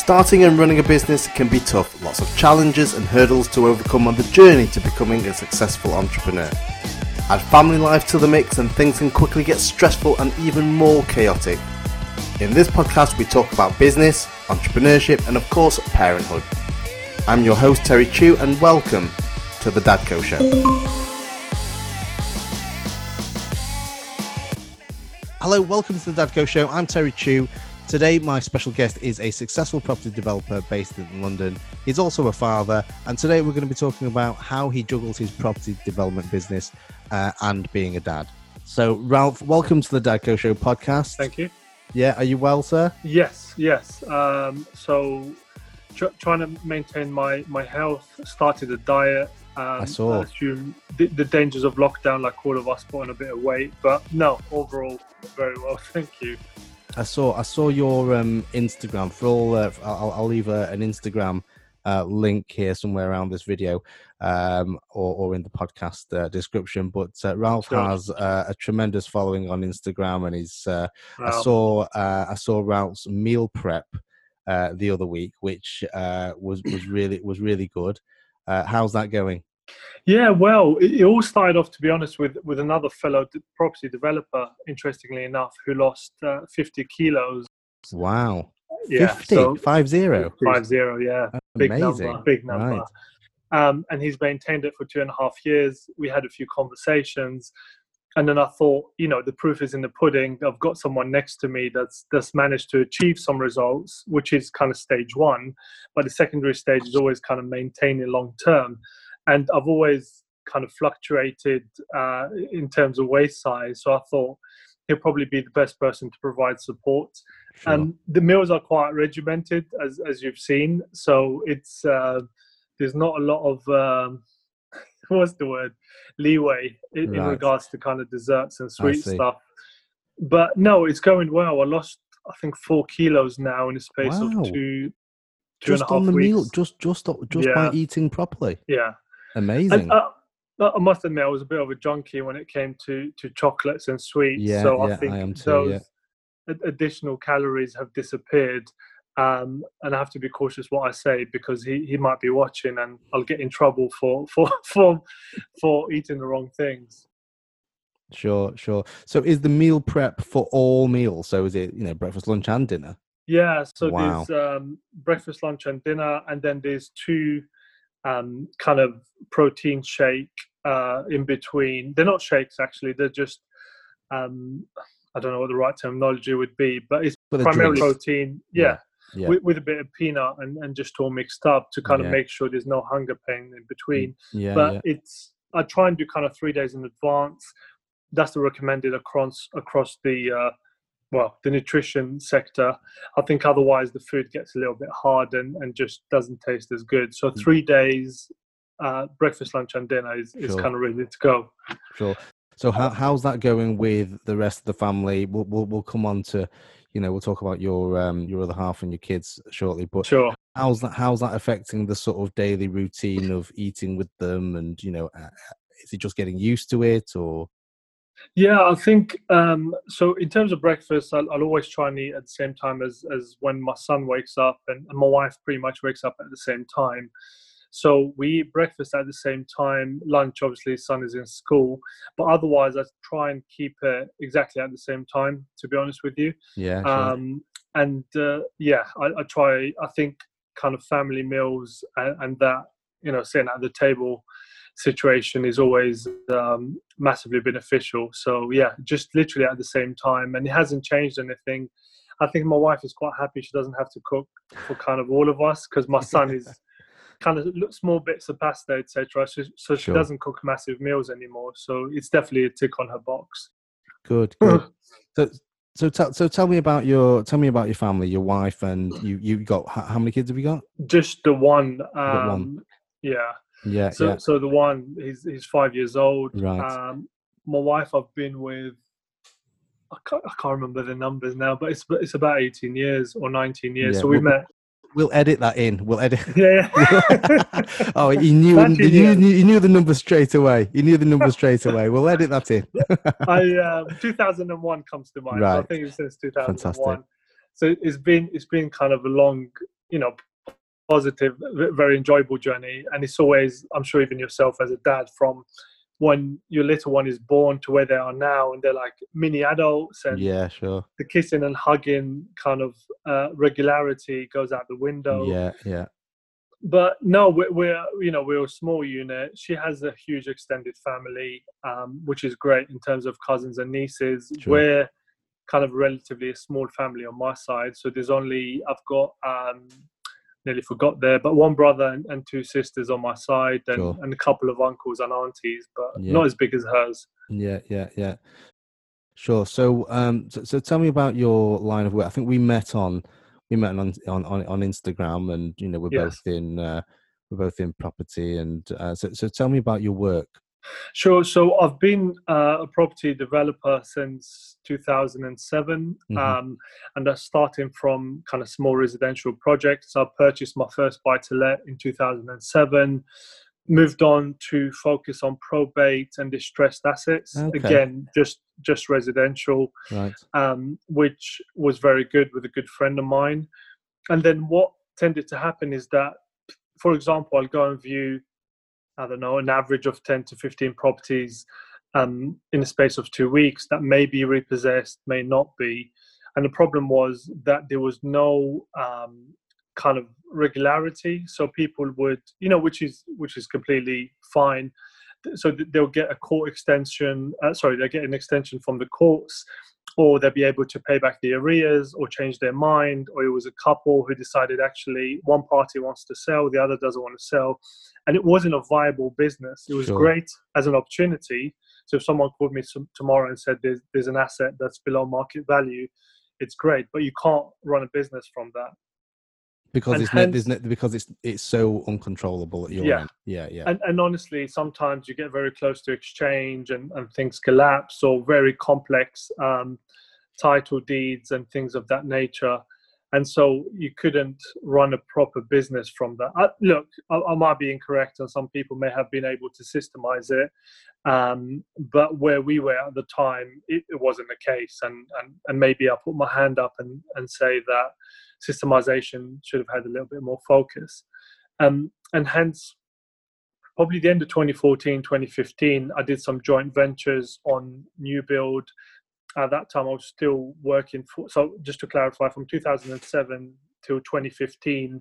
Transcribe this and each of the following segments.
Starting and running a business can be tough, lots of challenges and hurdles to overcome on the journey to becoming a successful entrepreneur. Add family life to the mix and things can quickly get stressful and even more chaotic. In this podcast, we talk about business, entrepreneurship, and of course, parenthood. I'm your host, Terry Chew, and welcome to The DadCo Show. Hello, welcome to The DadCo Show. I'm Terry Chew. Today, my special guest is a successful property developer based in London. He's also a father, and today we're going to be talking about how he juggles his property development business uh, and being a dad. So, Ralph, welcome to the DadCo Show podcast. Thank you. Yeah, are you well, sir? Yes, yes. Um, so, tr- trying to maintain my my health, started a diet. Um, I saw. assume the, the dangers of lockdown, like all of us, put on a bit of weight. But no, overall, very well. Thank you. I saw I saw your um, Instagram. For all, uh, I'll, I'll leave a, an Instagram uh, link here somewhere around this video um, or, or in the podcast uh, description. But uh, Ralph Sure. has uh, a tremendous following on Instagram, and he's. Uh, I saw uh, I saw Ralph's meal prep uh, the other week, which uh, was was really was really good. Uh, how's that going? Yeah, well, it, all started off, to be honest, with with another fellow property developer. Interestingly enough, who lost uh, 50 kilos. Wow, Yeah, 50, so five zero. five zero. Yeah, big Amazing. number, big number. Right. Um, and he's maintained it for two and a half years. We had a few conversations, and then I thought, you know, the proof is in the pudding. I've got someone next to me that's that's managed to achieve some results, which is kind of stage one. But the secondary stage is always kind of maintaining long term. And I've always kind of fluctuated uh, in terms of waist size. So I thought he'll probably be the best person to provide support. Sure. And the meals are quite regimented, as as you've seen. So it's uh, there's not a lot of um, what's the word leeway in, in regards to kind of desserts and sweet stuff. But no, it's going well. I lost I think four kilos now in the space Wow. of two two and just a half on the weeks. meal, just just just by eating properly. yeah, Amazing. and uh, I must admit I was a bit of a junkie when it came to to chocolates and sweets. Yeah, so yeah, I think I am too, those yeah. additional calories have disappeared. Um, and I have to be cautious what I say because he, he might be watching and I'll get in trouble for for for for eating the wrong things. Sure, sure. So is the meal prep for all meals? So is it, you know, breakfast, lunch, and dinner? Yeah, so Wow. there's um, breakfast, lunch, and dinner, and then there's two um, kind of protein shake uh, in between. They're not shakes actually; they're just um, I don't know what the right terminology would be, but it's the primarily protein. Yeah, Yeah. With, with a bit of peanut and, and just all mixed up to kind Yeah. of make sure there's no hunger pain in between. Yeah, but yeah. it's I try and do kind of three days in advance. That's the recommended across across the uh, well the nutrition sector. I think otherwise the food gets a little bit hard and, and just doesn't taste as good. So three days, uh, breakfast, lunch, and dinner is, is Sure. kind of ready to go. Sure. So how how's that going with the rest of the family? We'll we'll, we'll come on to, you know, we'll talk about your um your other half and your kids shortly. But Sure. how's that how's that affecting the sort of daily routine of eating with them? And you know, uh, is it just getting used to it or? Yeah, I think um, so. In terms of breakfast, I'll, I'll always try and eat at the same time as as when my son wakes up, and, and my wife pretty much wakes up at the same time. So we eat breakfast at the same time. Lunch, obviously, son is in school, but otherwise, I try and keep it exactly at the same time. To be honest with you, Yeah. Sure. um, and uh, yeah, I, I try. I think kind of family meals and, and that you know sitting at the table situation is always um, massively beneficial. So yeah, just literally at the same time, and it hasn't changed anything. I think my wife is quite happy she doesn't have to cook for kind of all of us because my son is kind of small bits of pasta, etc. So, so she Sure. doesn't cook massive meals anymore. So it's definitely a tick on her box. Good. Good. so so tell so tell me about your tell me about your family, your wife, and you you got how, how many kids have you got? Just the one. got one. Um, Yeah. Yeah. So, yeah. so the one he's he's five years old. Right. Um, my wife, I've been with. I can't, I can't remember the numbers now, but it's it's about eighteen years or nineteen years. Yeah, so we well- met. We'll edit that in. We'll edit. Yeah. oh, he knew, he knew, he knew the number straight away. He knew the number straight away. We'll edit that in. I um, 2001 comes to mind. So I Right. think it's since 2001. Fantastic. So it's been it's been kind of a long you know positive, very enjoyable journey. And it's always, I'm sure, even yourself as a dad, from when your little one is born to where they are now, and they're like mini adults, and yeah, sure, the kissing and hugging kind of uh, regularity goes out the window. Yeah, yeah. But no, we're, we're, you know we're a small unit. She has a huge extended family, um, which is great in terms of cousins and nieces. Sure. We're kind of relatively a small family on my side, so there's only I've got um, nearly forgot there, but one brother and, and two sisters on my side, and, sure. and, a couple of uncles and aunties, but yeah. not as big as hers. Yeah, yeah, yeah. Sure. So, um, so, so, tell me about your line of work. I think we met on we met on on on, Instagram, and you know we're yes. both in uh, we're both in property, and uh, so so tell me about your work. Sure. So I've been uh, a property developer since 2007, mm-hmm. um, and that's starting from kind of small residential projects. I purchased my first buy to let in 2007. Moved on to focus on probate and distressed assets. Okay. Again, just just residential, right. um, which was very good with a good friend of mine. And then what tended to happen is that, for example, I'll go and view I don't know, an average of 10 to 15 properties um, in the space of two weeks that may be repossessed, may not be. And the problem was that there was no um, kind of regularity. So people would, you know, which is which is completely fine. So they'll get a court extension. Uh, sorry, they'll get an extension from the courts or they'll be able to pay back the arrears or change their mind or it was a couple who decided actually one party wants to sell the other doesn't want to sell. And it wasn't a viable business. It was sure. great as an opportunity. So if someone called me tomorrow and said there's, there's an asset that's below market value it's great but you can't run a business from that because it's hence, no, because it's it's so uncontrollable at your yeah. end. Yeah, yeah. And, and honestly, sometimes you get very close to exchange and, and things collapse or very complex um, title deeds and things of that nature. And so you couldn't run a proper business from that. I, look, I, I, might be incorrect, and some people may have been able to systemize it, um, but where we were at the time, it, it wasn't the case. And, and and maybe I'll put my hand up and, and say that systemization should have had a little bit more focus. Um, and hence, probably the end of 2014, 2015, I did some joint ventures on new build. At that time, I was still working for, so just to clarify, from 2007 till 2015,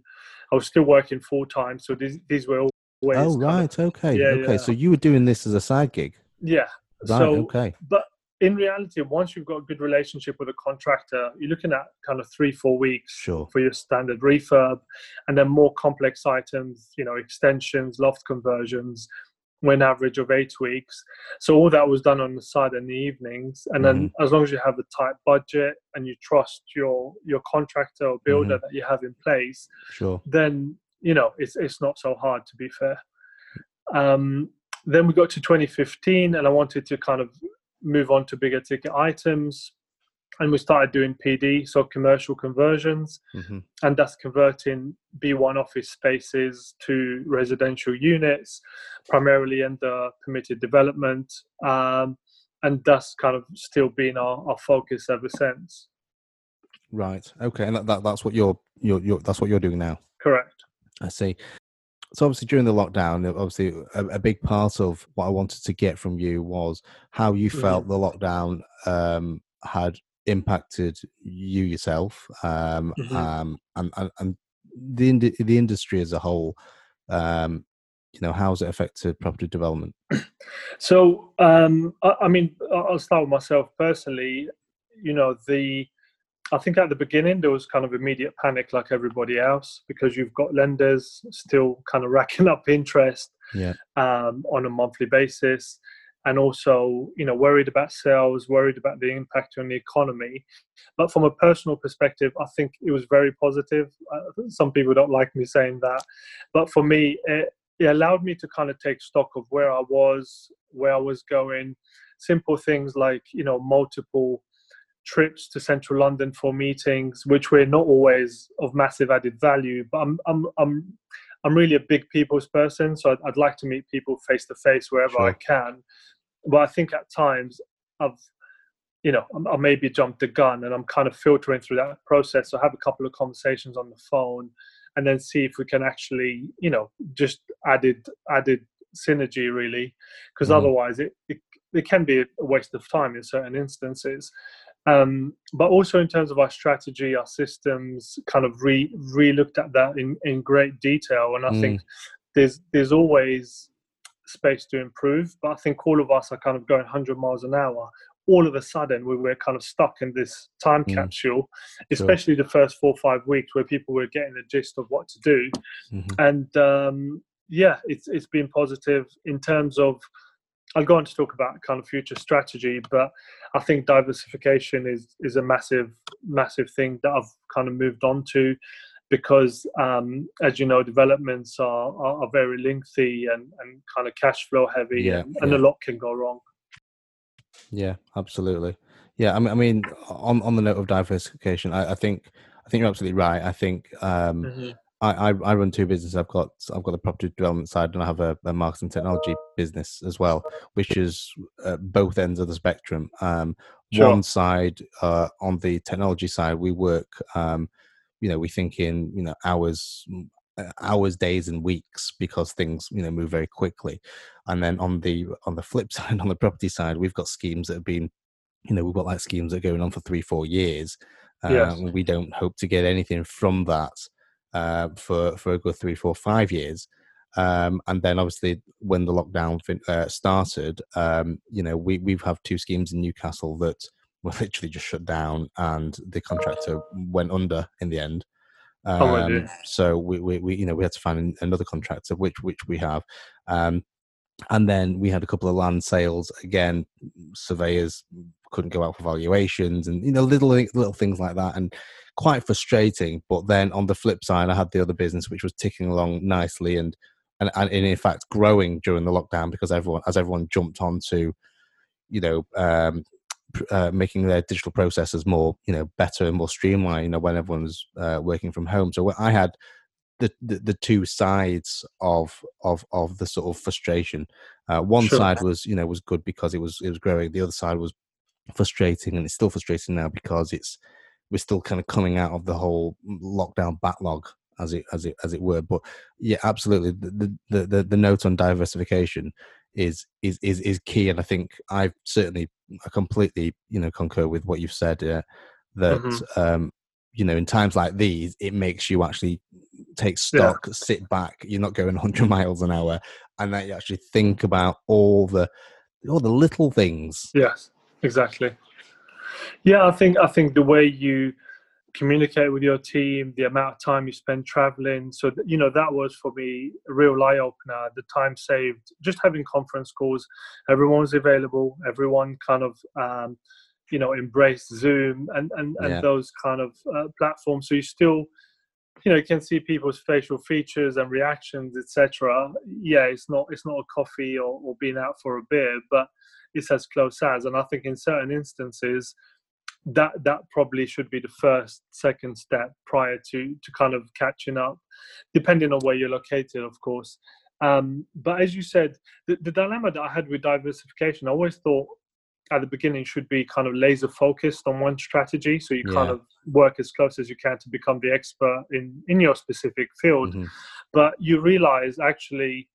I was still working full time. So these, these were always. Oh, right. Of, okay. Yeah, okay. Yeah. So you were doing this as a side gig? Yeah. Right. So, okay. But in reality, once you've got a good relationship with a contractor, you're looking at kind of three, four weeks sure. for your standard refurb, and then more complex items, you know, extensions, loft conversions, when average of eight weeks. So all that was done on the side in the evenings, and then mm-hmm. as long as you have a tight budget and you trust your your contractor or builder mm-hmm. that you have in place, sure. then you know it's it's not so hard to be fair. Um, then we got to 2015, and I wanted to kind of move on to bigger ticket items and we started doing PD, so commercial conversions, mm-hmm. and that's converting B1 office spaces to residential units, primarily in the permitted development, um, and that's kind of still been our, our focus ever since. Right. Okay, and that, that that's what you're, you're you're that's what you're doing now. Correct. I see so obviously during the lockdown obviously a, a, big part of what i wanted to get from you was how you mm-hmm. felt the lockdown um, had impacted you yourself um, mm-hmm. um, and, and, and, the, the industry as a whole um, you know how's it affected property development so um, I, I mean i'll start with myself personally you know the I think at the beginning there was kind of immediate panic, like everybody else, because you've got lenders still kind of racking up interest yeah. um, on a monthly basis, and also you know worried about sales, worried about the impact on the economy. But from a personal perspective, I think it was very positive. Uh, some people don't like me saying that, but for me, it, it allowed me to kind of take stock of where I was, where I was going. Simple things like you know multiple trips to central London for meetings, which were not always of massive added value. But I'm I'm I'm I'm really a big people's person, so I'd, I'd like to meet people face to face wherever sure. I can. But I think at times I've you know, I maybe jumped the gun and I'm kind of filtering through that process. So have a couple of conversations on the phone and then see if we can actually, you know, just added added synergy really, because mm. otherwise it, it, it can be a waste of time in certain instances. Um, but also in terms of our strategy, our systems, kind of re re looked at that in, in great detail. And I mm. think there's there's always space to improve. But I think all of us are kind of going 100 miles an hour. All of a sudden, we were kind of stuck in this time mm. capsule, especially sure. the first four or five weeks where people were getting the gist of what to do. Mm-hmm. And um, yeah, it's it's been positive in terms of I'll go on to talk about kind of future strategy, but I think diversification is is a massive massive thing that I've kind of moved on to because um, as you know developments are, are, are, very lengthy and, and kind of cash flow heavy yeah, and, and yeah. a lot can go wrong yeah absolutely yeah i mean, I mean on, on the note of diversification I, I think i think you're absolutely right i think um, mm-hmm. I, I, run two businesses. I've got I've got the property development side, and I have a, a marketing technology business as well, which is uh, both ends of the spectrum. Um, sure. One side, uh, on the technology side, we work. Um, you know, we think in you know hours, uh, hours, days, and weeks because things you know move very quickly. And then on the on the flip side, on the property side, we've got schemes that have been, you know, we've got like schemes that are going on for three, four years. Uh, yes. We don't hope to get anything from that uh, for for a good three, four, five years. Um, and then obviously when the lockdown fin- uh, started, um, you know, we we have two schemes in Newcastle that were literally just shut down, and the contractor went under in the end. Oh, um, oh, so we, we, we, you know, we had to find another contractor, which which we have. Um, and then we had a couple of land sales again. Surveyors couldn't go out for valuations, and you know, little little things like that. And quite frustrating. But then on the flip side, I had the other business which was ticking along nicely and and, and in fact growing during the lockdown because everyone as everyone jumped onto you know um, uh, making their digital processes more you know better and more streamlined you know when everyone was uh, working from home so i had the, the, the two sides of of of the sort of frustration uh, one sure. side was you know was good because it was it was growing the other side was frustrating and it's still frustrating now because it's we're still kind of coming out of the whole lockdown backlog as it as it as it were but yeah absolutely the the the, the note on diversification is is is is key and i think i certainly I completely you know concur with what you've said uh, that mm-hmm. um you know in times like these it makes you actually take stock yeah. sit back you're not going 100 miles an hour and that you actually think about all the all the little things yes exactly yeah, I think I think the way you communicate with your team, the amount of time you spend traveling. So, you know, that was for me a real eye opener. The time saved, just having conference calls, everyone was available, everyone kind of, um, you know, embraced Zoom and, and, and yeah. those kind of uh, platforms. So you still, you know, you can see people's facial features and reactions, etc. Yeah, it's not it's not a coffee or, or being out for a beer, but it's as close as. And I think in certain instances, that that probably should be the first second step prior to to kind of catching up depending on where you're located of course um, but as you said the, the dilemma that i had with diversification i always thought at the beginning should be kind of laser focused on one strategy so you yeah. kind of work as close as you can to become the expert in in your specific field mm-hmm. but you realize actually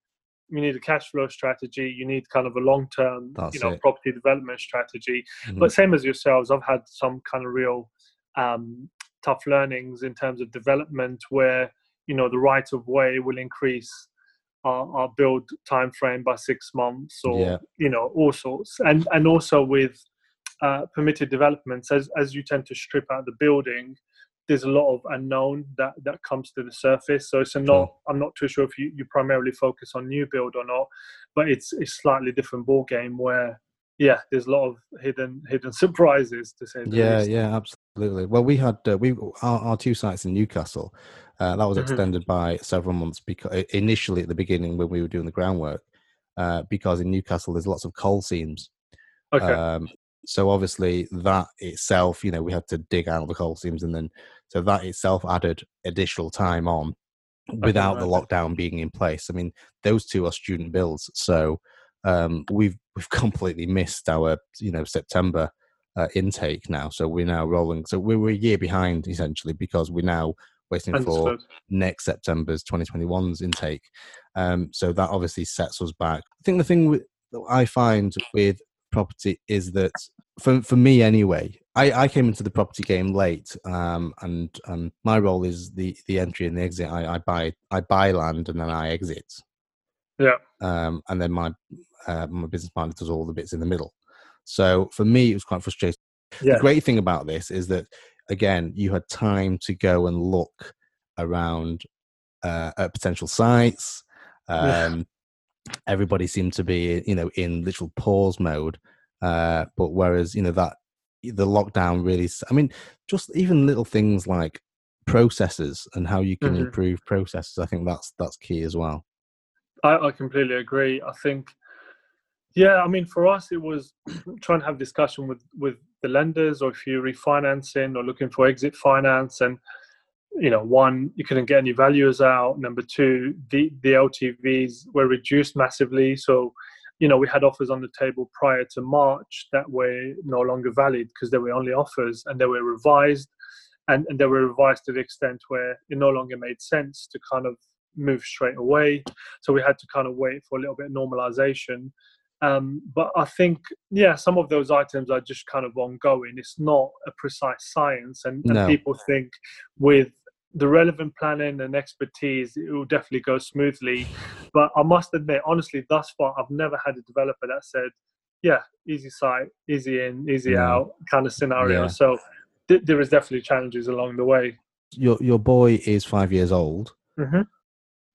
you need a cash flow strategy you need kind of a long term you know it. property development strategy mm-hmm. but same as yourselves i've had some kind of real um, tough learnings in terms of development where you know the right of way will increase our, our build time frame by six months or yeah. you know all sorts and and also with uh, permitted developments as as you tend to strip out the building there's a lot of unknown that that comes to the surface. So it's a not. I'm not too sure if you, you primarily focus on new build or not, but it's it's slightly different ball game where yeah, there's a lot of hidden hidden surprises to say. yeah, least. yeah, absolutely. Well, we had uh, we our, our, two sites in Newcastle. Uh, that was mm-hmm. extended by several months because initially at the beginning when we were doing the groundwork, uh, because in Newcastle there's lots of coal seams. Okay. Um, so obviously that itself, you know, we had to dig out the coal seams, and then so that itself added additional time on without the lockdown being in place. I mean, those two are student bills, so um, we've we've completely missed our you know September uh, intake now. So we're now rolling. So we were a year behind essentially because we're now waiting Understood. for next September's 2021's intake. Um, so that obviously sets us back. I think the thing with, that I find with property is that for for me anyway, I, I came into the property game late, um, and um, my role is the the entry and the exit. I, I buy I buy land and then I exit. Yeah. Um, and then my uh, my business partner does all the bits in the middle. So for me, it was quite frustrating. Yeah. The great thing about this is that again, you had time to go and look around uh, at potential sites. Um, yeah. Everybody seemed to be, you know, in literal pause mode. Uh, but whereas, you know, that the lockdown really, I mean, just even little things like processes and how you can mm-hmm. improve processes. I think that's that's key as well. I, I completely agree. I think yeah, I mean, for us, it was trying to have discussion with with the lenders, or if you're refinancing or looking for exit finance, and you know, one, you couldn't get any values out. Number two, the the LTVs were reduced massively. So, you know, we had offers on the table prior to March that were no longer valid because they were only offers, and they were revised, and and they were revised to the extent where it no longer made sense to kind of move straight away. So we had to kind of wait for a little bit of normalization um, but I think, yeah, some of those items are just kind of ongoing. It's not a precise science, and, and no. people think with the relevant planning and expertise, it will definitely go smoothly. But I must admit, honestly, thus far, I've never had a developer that said, "Yeah, easy site, easy in, easy no. out" kind of scenario. Yeah. So th- there is definitely challenges along the way. Your your boy is five years old. Mm-hmm.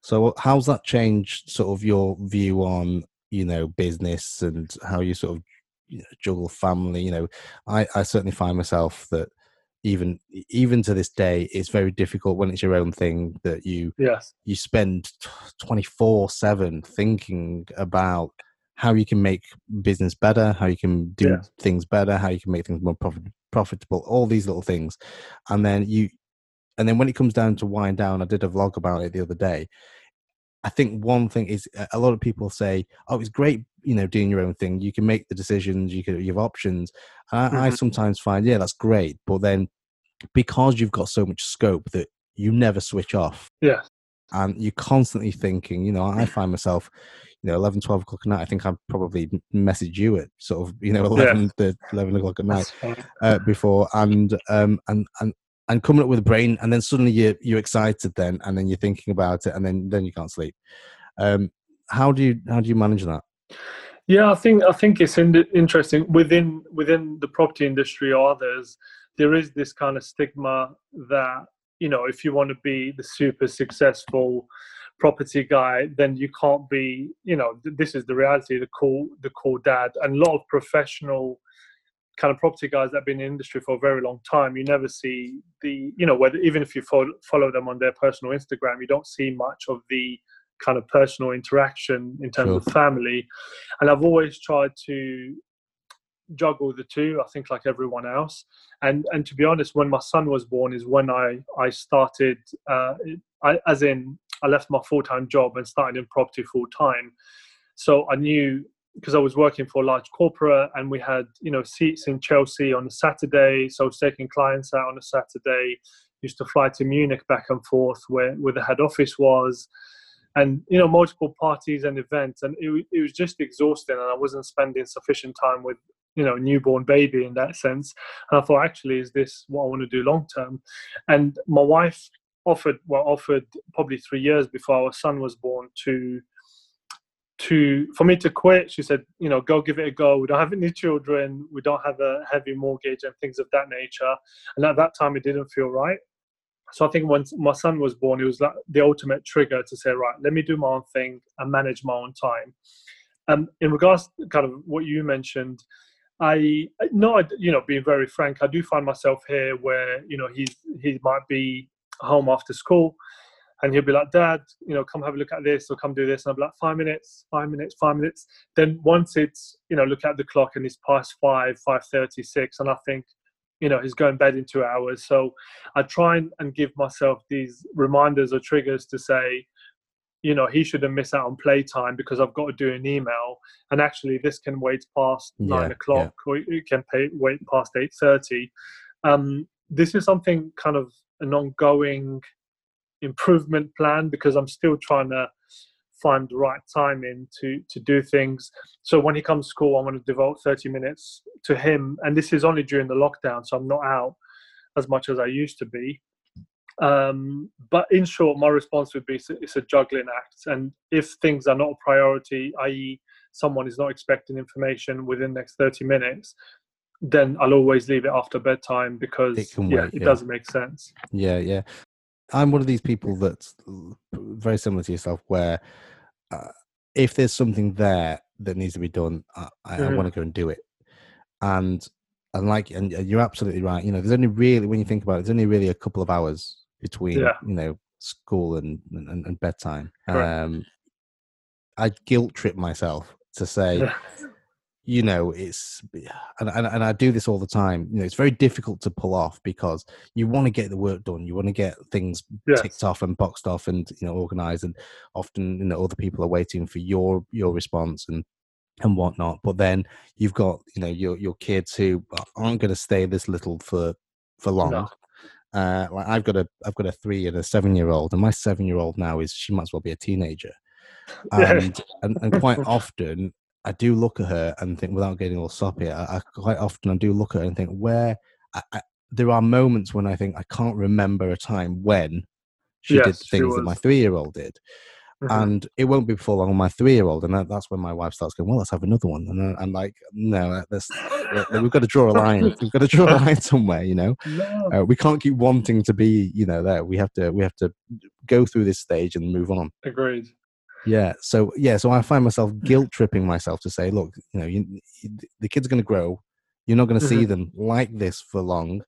So how's that changed sort of your view on you know business and how you sort of you know, juggle family you know i i certainly find myself that even even to this day it's very difficult when it's your own thing that you yes you spend 24 7 thinking about how you can make business better how you can do yeah. things better how you can make things more profit, profitable all these little things and then you and then when it comes down to wind down i did a vlog about it the other day I think one thing is a lot of people say, "Oh, it's great, you know, doing your own thing. You can make the decisions. You can you have options." And I, mm-hmm. I sometimes find, yeah, that's great, but then because you've got so much scope that you never switch off. Yeah. And you're constantly thinking, you know, I find myself, you know, 11, 12 o'clock at night, I think I've probably message you at sort of, you know, 11, yeah. 11 o'clock at night uh, before. And, um, and, and, and coming up with a brain and then suddenly you're, you're excited then and then you're thinking about it and then then you can't sleep. Um, how do you how do you manage that? Yeah i think i think it's in interesting. Within within the property industry or others there is this kind of stigma that you know if you want to be the super successful property guy then you can't be you know this is the reality the cool the cool dad. And a lot of professional kind of property guys that have been in the industry for a very long time, you never see the, you know, whether even if you follow, follow them on their personal Instagram, you don't see much of the kind of personal interaction in terms sure. of family. And I've always tried to juggle the two. I think like everyone else. And and to be honest, when my son was born is when I I started, uh, I, as in I left my full time job and started in property full time. So I knew because I was working for a large corporate and we had, you know, seats in Chelsea on a Saturday. So I was taking clients out on a Saturday, used to fly to Munich back and forth where, where the head office was and, you know, multiple parties and events. And it, it was just exhausting and I wasn't spending sufficient time with, you know, newborn baby in that sense. And I thought, actually, is this what I want to do long term? And my wife offered, well, offered probably three years before our son was born to, to for me to quit she said you know go give it a go. We don't have any children. We don't have a heavy mortgage and things of that nature. And at that time it didn't feel right. So i think once my son was born it was like the ultimate trigger to say right let me do my own thing and manage my own time. Um, in regards to kind of what you mentioned i no you know being very frank i do find myself here where you know he's he might be home after school and he'll be like, Dad, you know, come have a look at this or come do this. And I'll be like, five minutes, five minutes, five minutes. Then once it's, you know, look at the clock and it's past five, five thirty-six, and I think, you know, he's going bed in two hours. So I try and, and give myself these reminders or triggers to say, you know he shouldn't miss out on playtime because I've got to do an email, and actually this can wait past Yeah, nine o'clock yeah. or it can pay, wait past eight thirty. Um, this is something kind of an ongoing improvement plan because I'm still trying to find the right timing to to do things. So when he comes to school, I want to devote 30 minutes to him, and this is only during the lockdown, so I'm not out as much as I used to be. Um, but in short, my response would be it's a, juggling act, and if things are not a priority, i.e., someone is not expecting information within the next 30 minutes, then I'll always leave it after bedtime because It yeah, it yeah. doesn't make sense. Yeah, yeah. I'm one of these people that's very similar to yourself, where uh, if there's something there that needs to be done, I, I, I Mhm. want to go and do it. And and like, and you're absolutely right. You know, there's only really, when you think about it, there's only really a couple of hours between, Yeah. you know, school and and, and bedtime. Correct. Um, I guilt trip myself to say. You know it's and, and and I do this all the time you know it's very difficult to pull off because you want to get the work done you want to get things Yes. ticked off and boxed off and you know organized and often you know other people are waiting for your your response and and whatnot but then you've got you know your your kids who aren't going to stay this little for for long No. uh like i've got a i've got a three and a seven year old and my seven year old now is she might as well be a teenager and, and and quite often I do look at her and think, without getting all soppy, I, I quite often I do look at her and think, where I, I, there are moments when I think I can't remember a time when she did Yes, she things that my three year old did, Mhm. and it won't be before long. My three year old, and that, that's when my wife starts going, well, let's have another one, and I- I'm like, no, that's we've got to draw a line. We've got to draw a line somewhere, you know. No. Uh, we can't keep wanting to be, you know, there. We have to we have to go through this stage and move on. Agreed. Yeah. So yeah. So I find myself guilt tripping myself to say, look, you know, you, you- the kid's are going to grow. You're not going to see Mhm. them like this for long.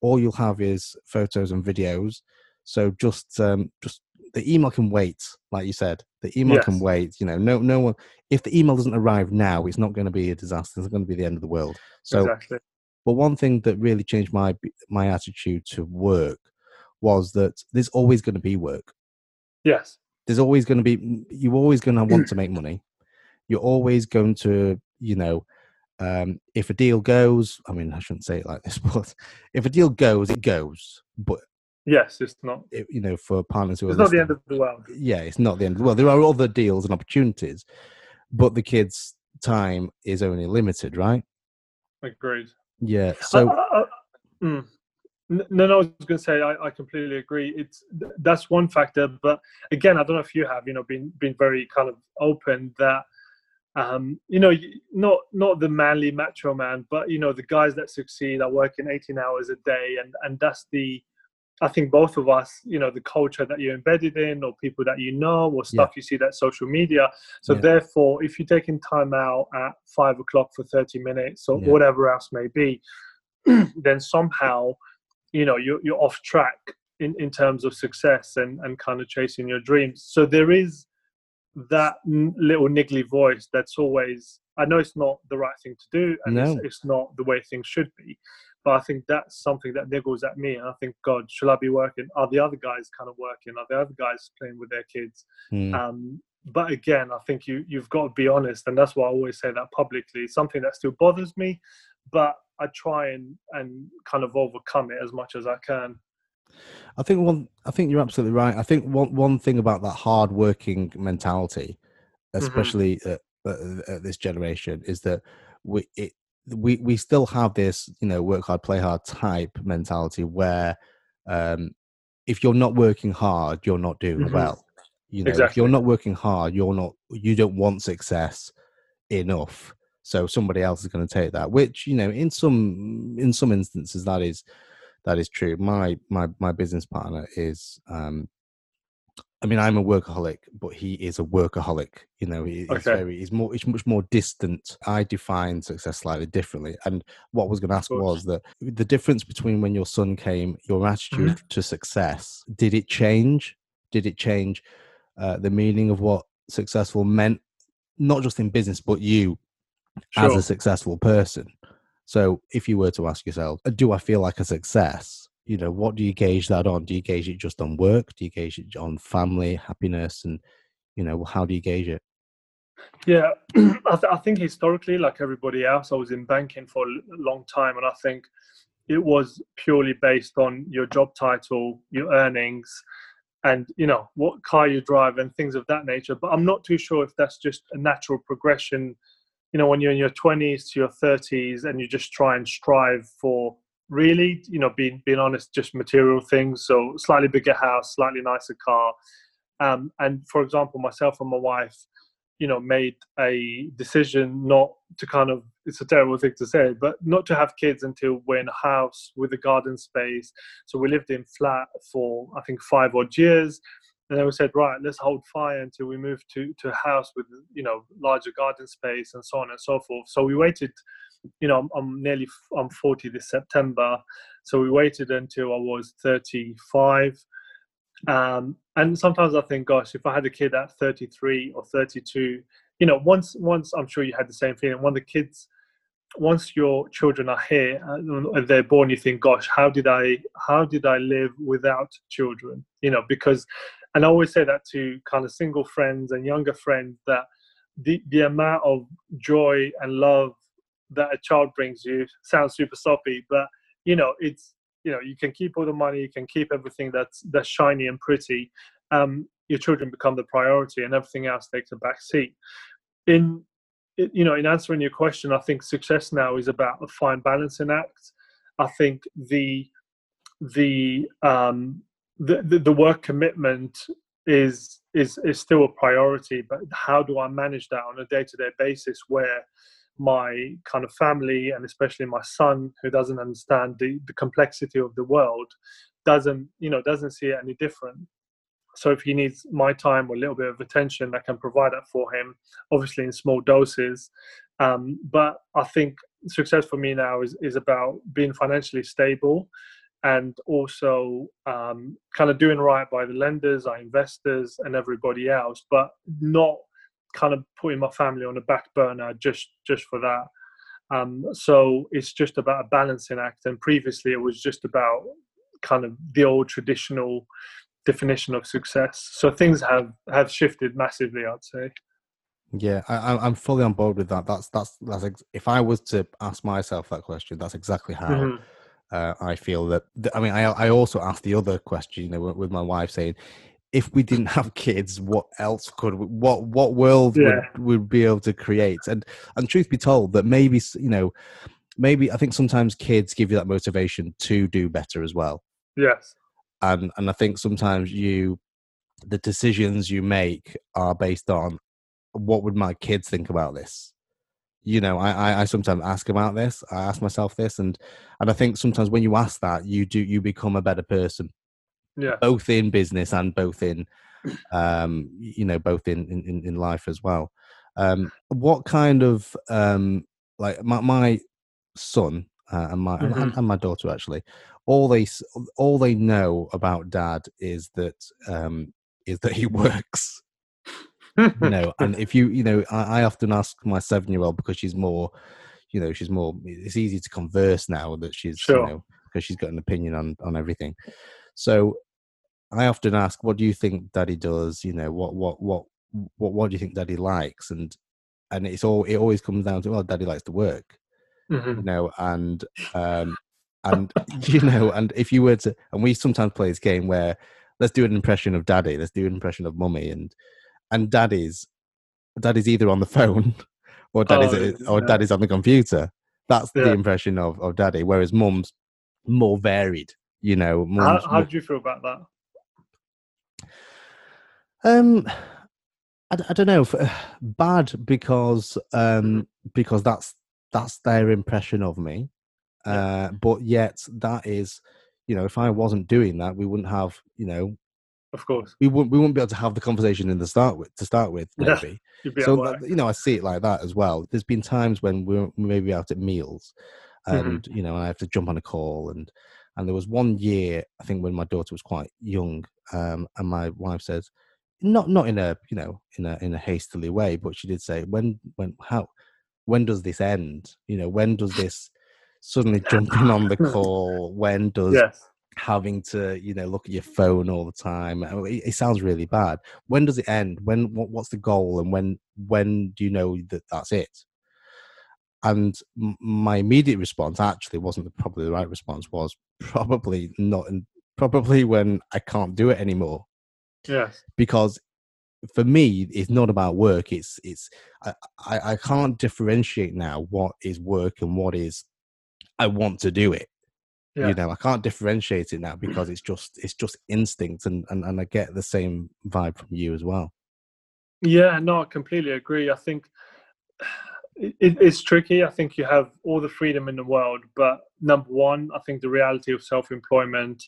All you'll have is photos and videos. So just um, just the email can wait, like you said. The email can wait. You know, no no one. If the email doesn't arrive now, it's not going to be a disaster. It's not going to be the end of the world. So exactly. but one thing that really changed my my attitude to work was that there's always going to be work Yes. There's always going to be you're always going to want to make money you're always going to you know um if a deal goes i mean i shouldn't say it like this but if a deal goes it goes but Yes. It's not. it, you know for partners who It's are not the end of the world. yeah it's not the end well there are other deals and opportunities but the kids time is only limited right Agreed. yeah I- so I- I- mm. No, no, I was going to say I, I completely agree. It's that's one factor, but again, I don't know if you have, you know, been been very kind of open that, um, you know, not not the manly macho man, but you know, the guys that succeed are working 18 hours a day, and and that's the, I think both of us, you know, the culture that you're embedded in, or people that you know, or stuff you see that social media. So Yeah. therefore, if you're taking time out at five o'clock for 30 minutes or Yeah. whatever else may be, then somehow you know you're, you're off track in, in terms of success and, and kind of chasing your dreams. So there is that n- little niggly voice that's always i know it's not the right thing to do and No. it's, it's not the way things should be but i think that's something that niggles at me and i think god should i be working? Are the other guys kind of working? Are the other guys playing with their kids? Mm, um, but again, I think you you've got to be honest, and that's why I always say that publicly. It's something that still bothers me, but I try and and kind of overcome it as much as I can. I think one. I think you're absolutely right. I think one one thing about that hard working mentality, especially at, at, at this generation, is that we it, we we still have this you know work hard play hard type mentality where um, if you're not working hard, you're not doing Mhm. well. You know, if you're not working hard, you're not you don't want success enough. So somebody else is going to take that, which you know, in some in some instances, that is that is true. My my my business partner is. um I mean, I'm a workaholic, but he is a workaholic. You know, he, he's very, he's more, he's much more distant. I define success slightly differently. And what I was going to ask was that the difference between when your son came, your attitude Mm-hmm. to success, did it change? Did it change uh, the meaning of what successful meant, not just in business, but you as a successful person? So, if you were to ask yourself, "Uh, do I feel like a success? You know, what do you gauge that on? Do you gauge it just on work? Do you gauge it on family, happiness, and you know, how do you gauge it? Yeah, I, th- I think historically, like everybody else, I was in banking for a long time, and I think it was purely based on your job title, your earnings, and you know what car you drive and things of that nature. But I'm not too sure if that's just a natural progression. You know, when you're in your 20s to your 30s, and you just try and strive for really, you know, being being honest, just material things. So slightly bigger house, slightly nicer car. Um, and for example, myself and my wife, you know, made a decision not to kind of it's a terrible thing to say, but not to have kids until we're in a house with a garden space. So we lived in flat for I think five odd years. And then we said, right, let's hold fire until we move to, to a house with, you know, larger garden space and so on and so forth. So we waited you know, I'm, I'm, nearly I'm 40 this September, so we waited until I was 35. Um, and sometimes I think, gosh, if I had a kid at 33 or 32, you know, once once I'm sure you had the same feeling. When the kids, once your children are here and uh, they're born, you think, gosh, how did I how did I live without children? You know, because, and I always say that to kind of single friends and younger friends that the the amount of joy and love that a child brings you sounds super soppy, but you know, it's you know, you can keep all the money, you can keep everything that's that's shiny and pretty. Um, your children become the priority, and everything else takes a back seat. In you know, in answering your question, I think success now is about a fine balancing act. I think the the um, the, the, work commitment is is is still a priority, but how do I manage that on a day to day basis where my kind of family and especially my son who doesn't understand the, the complexity of the world doesn't you know doesn't see it any different? So if he needs my time or a little bit of attention i can provide that for him obviously in small doses. Um, but i think success for me now is, is about being financially stable and also um, kind of doing right by the lenders our investors and everybody else but not kind of putting my family on a back burner just just for that. Um, so it's just about a balancing act. And previously, it was just about kind of the old traditional definition of success. So things have have shifted massively, I'd say. Yeah, I, am fully on board with that. That's that's that's. Ex- if I was to ask myself that question, that's exactly how mm-hmm. Uh, I feel. That I mean, I I also asked the other question, you know, with my wife saying, if we didn't have kids, what else could we, what what world yeah. would would be able to create? And and truth be told, that maybe you know, maybe I think sometimes kids give you that motivation to do better as well. Yes. And and I think sometimes you, the decisions you make are based on what would my kids think about this. You know, I, I, I sometimes ask about this. I ask myself this, and and I think sometimes when you ask that, you do you become a better person yeah both in business and both in um you know both in in, in life as well um what kind of um like my, my son uh, and my mm-hmm. and, and, my daughter actually all they all they know about dad is that um is that he works you know and if you you know I, I often ask my seven year old because she's more you know she's more it's easy to converse now that she's sure. you know because she's got an opinion on on everything so I often ask, "What do you think Daddy does? You know, what what what what what do you think Daddy likes?" And and it's all it always comes down to, "Well, Daddy likes to work," mm-hmm. you know, and um and you know, and if you were to, and we sometimes play this game where let's do an impression of Daddy, let's do an impression of Mummy, and and Daddy's Daddy's either on the phone or Daddy's oh, or yeah. Daddy's on the computer. That's yeah. the impression of of Daddy, whereas Mum's more varied. You know, how, how do you feel about that? Um, I, I don't know. Bad because um because that's that's their impression of me. Uh, but yet that is, you know, if I wasn't doing that, we wouldn't have, you know, of course, we wouldn't we wouldn't be able to have the conversation in the start with to start with, maybe. Yeah, so you know, I see it like that as well. There's been times when we're maybe out at meals, mm-hmm. and mm-hmm. you know, I have to jump on a call, and and there was one year I think when my daughter was quite young, um, and my wife says, not not in a you know in a in a hastily way, but she did say, when when how when does this end? You know, when does this suddenly jumping on the call? When does yes. Having to you know look at your phone all the time uh, it, it, sounds really bad. When does it end? When what, what's the goal? And when when do you know that that's it? And my immediate response actually wasn't probably the right response was probably not probably when i can't do it anymore. Yes. Because for me it's not about work it's it's I, I i can't differentiate now what is work and what is i want to do it yeah. you know i can't differentiate it now because it's just it's just instinct and, and and i get the same vibe from you as well. Yeah no i completely agree. I think it, it's tricky. I think you have all the freedom in the world but number one i think the reality of self-employment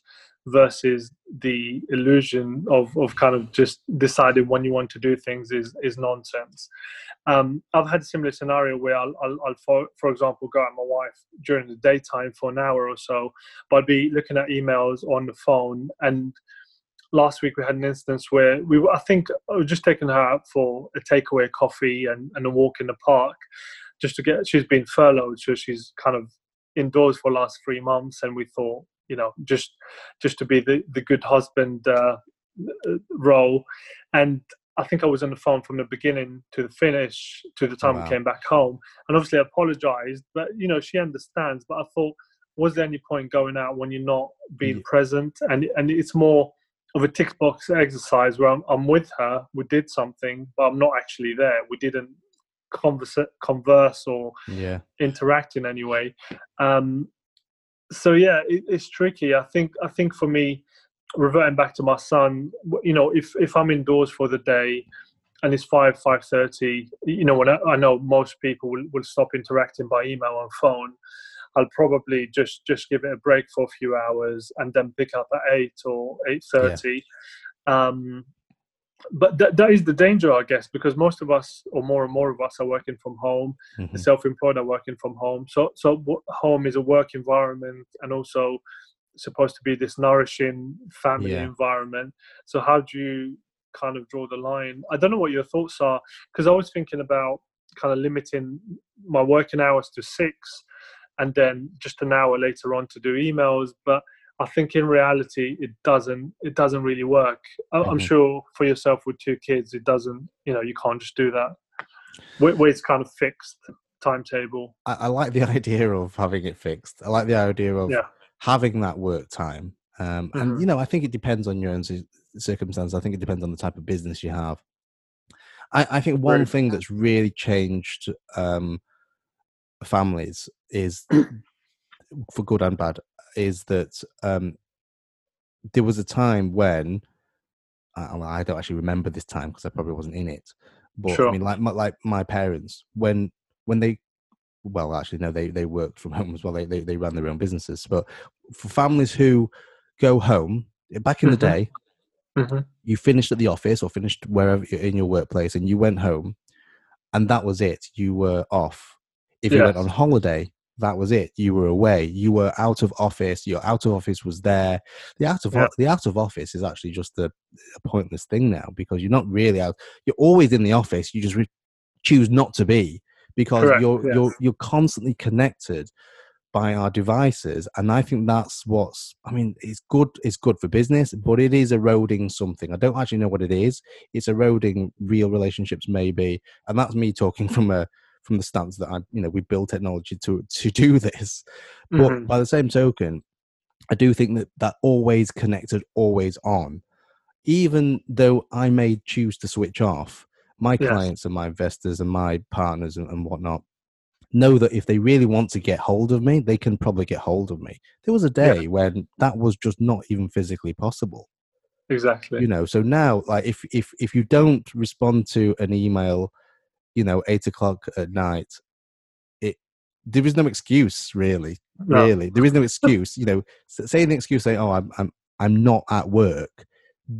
versus the illusion of, of kind of just deciding when you want to do things is is nonsense. Um, I've had a similar scenario where I'll, I'll, I'll, for, for example, go out with my wife during the daytime for an hour or so, but I'd be looking at emails on the phone. And last week we had an instance where we were, I think I was just taking her out for a takeaway coffee and, and a walk in the park just to get, she's been furloughed, so she's kind of indoors for the last three months. And we thought, you know just just to be the the good husband uh, role and I think I was on the phone from the beginning to the finish to the time wow. we came back home. And obviously I apologized, but you know, she understands. But I thought, was there any point going out when you're not being yeah. present? And and it's more of a tick box exercise where I'm, I'm with her, we did something, but I'm not actually there. We didn't converse, converse or yeah. interact in any way. Um, so yeah, it, it's tricky. I think I think for me, reverting back to my son, you know, if if I'm indoors for the day and it's five five thirty, you know, when I, I, know most people will, will stop interacting by email and phone. I'll probably just just give it a break for a few hours and then pick up at eight or eight thirty. Yeah. Um, but that, that is the danger, I guess, because most of us, or more and more of us, are working from home. Mm-hmm. The self-employed are working from home. So, so home is a work environment, and also supposed to be this nourishing family yeah. environment. So, how do you kind of draw the line? I don't know what your thoughts are, because I was thinking about kind of limiting my working hours to six, and then just an hour later on to do emails, but I think in reality it doesn't it doesn't really work. Mm-hmm. I'm sure for yourself with two kids, it doesn't. You know, you can't just do that. Where, where it's kind of fixed timetable. I, I, like the idea of having it fixed. I like the idea of yeah. having that work time. Um, mm-hmm. And you know, I think it depends on your own circumstance. I think it depends on the type of business you have. I, I think one thing that's really changed um, families is, for good and bad, is that um, there was a time when uh, I don't actually remember this time because I probably wasn't in it. But sure. I mean, like my, like my parents, when when they, well, actually no, they they worked from home as well. They they, they ran their own businesses. But for families who go home, back in mm-hmm. the day, mm-hmm. you finished at the office or finished wherever in your workplace, and you went home, and that was it. You were off. If yes. you went on holiday, that was it. You were away. You were out of office. Your out of office was there. The out of yeah. the out of office is actually just a, a, pointless thing now because you're not really out. You're always in the office. You just re- choose not to be because Correct. you're you're you're constantly connected by our devices and i think that's what's i mean it's good it's good for business but it is eroding something i don't actually know what it is it's eroding real relationships maybe and that's me talking from a from the stance that I, you know, we build technology to to do this. But mm-hmm. by the same token, I do think that that always connected, always on, even though I may choose to switch off, my yes. clients and my investors and my partners and, and whatnot know that if they really want to get hold of me, they can probably get hold of me. There was a day yeah. when that was just not even physically possible. Exactly. You know, so now like if if if you don't respond to an email you know eight o'clock at night it there is no excuse really no. really there is no excuse you know saying the excuse say oh i'm i'm i'm not at work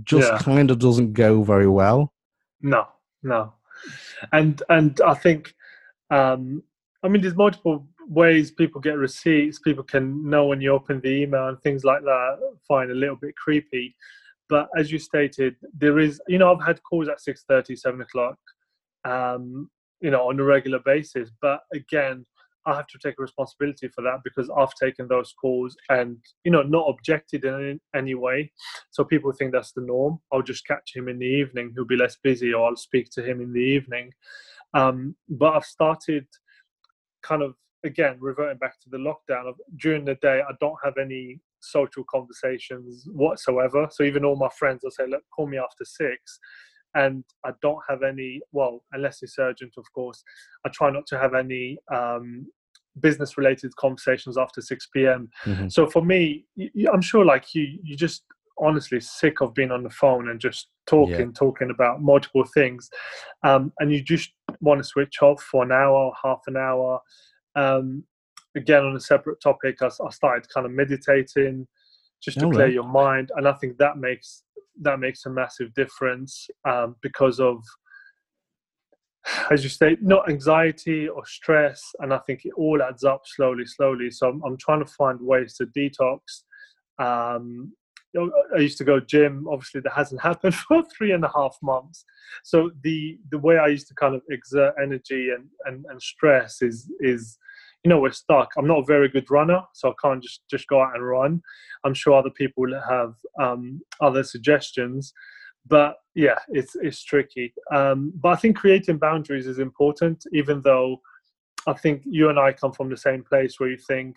just yeah. kind of doesn't go very well no no and and i think um i mean there's multiple ways people get receipts people can know when you open the email and things like that find a little bit creepy but as you stated there is you know i've had calls at 6 30 7 o'clock um, you know, on a regular basis. But again, I have to take responsibility for that because I've taken those calls and you know not objected in any way. So people think that's the norm. I'll just catch him in the evening. He'll be less busy, or I'll speak to him in the evening. Um, but I've started kind of again reverting back to the lockdown. Of, during the day, I don't have any social conversations whatsoever. So even all my friends will say, "Look, call me after six and I don't have any. Well, unless it's urgent, of course. I try not to have any um, business related conversations after 6 p.m. Mm-hmm. So for me, I'm sure like you, you just honestly sick of being on the phone and just talking, yeah. talking about multiple things, um, and you just want to switch off for an hour, half an hour. Um, again, on a separate topic, I, I, started kind of meditating just to oh, clear right. your mind, and I think that makes that makes a massive difference um, because of as you say, not anxiety or stress, and I think it all adds up slowly, slowly. So I'm, I'm trying to find ways to detox. Um, I used to go gym. Obviously, that hasn't happened for three and a half months. So the the way I used to kind of exert energy and and, and stress is is you know we're stuck. I'm not a very good runner, so I can't just just go out and run. I'm sure other people have um, other suggestions but yeah, it's it's tricky. Um, but I think creating boundaries is important, even though I think you and I come from the same place where you think,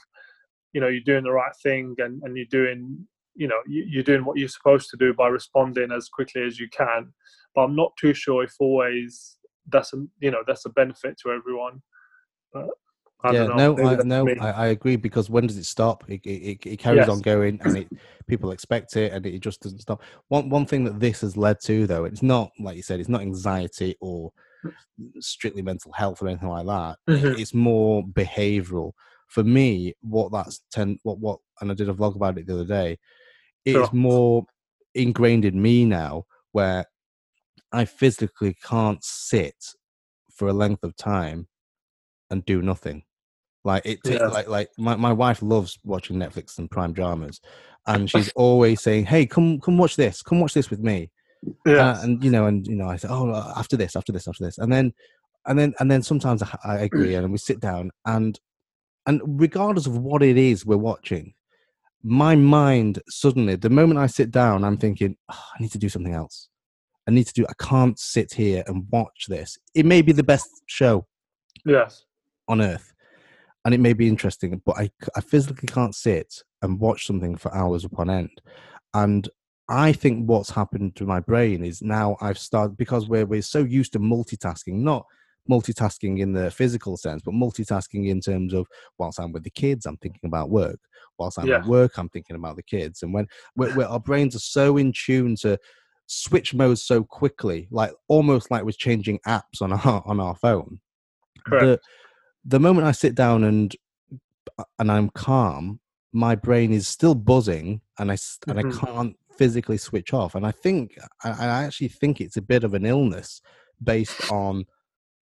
you know, you're doing the right thing and, and you're doing, you know, you, are doing what you're supposed to do by responding as quickly as you can. But I'm not too sure if always that's a you know that's a benefit to everyone. But yeah, no, I, no, I, I, agree because when does it stop? It it, it carries yes. on going, and it people expect it, and it just doesn't stop. One one thing that this has led to, though, it's not like you said, it's not anxiety or strictly mental health or anything like that. Mm-hmm. It's more behavioural. For me, what that's ten, what what, and I did a vlog about it the other day. It's sure. more ingrained in me now, where I physically can't sit for a length of time and do nothing like it, yeah. like like my, my wife loves watching Netflix and Prime dramas, and she's always saying, "Hey, come come watch this, come watch this with me." Yeah, uh, and you know, and you know, I say, "Oh, uh, after this, after this, after this," and then and then and then sometimes I, I agree, and we sit down, and and regardless of what it is we're watching, my mind suddenly, the moment I sit down, I'm thinking, oh, I need to do something else. I need to do. I can't sit here and watch this. It may be the best show. Yes. On earth, and it may be interesting, but I, I physically can't sit and watch something for hours upon end. And I think what's happened to my brain is now I've started because we're we're so used to multitasking, not multitasking in the physical sense, but multitasking in terms of whilst I'm with the kids, I'm thinking about work. Whilst I'm yeah. at work, I'm thinking about the kids. And when we're, we're, our brains are so in tune to switch modes so quickly, like almost like we're changing apps on our on our phone. Correct the moment I sit down and and I'm calm, my brain is still buzzing, and I mm-hmm. and I mm-hmm. can't physically switch off. And I think I, I actually think it's a bit of an illness based on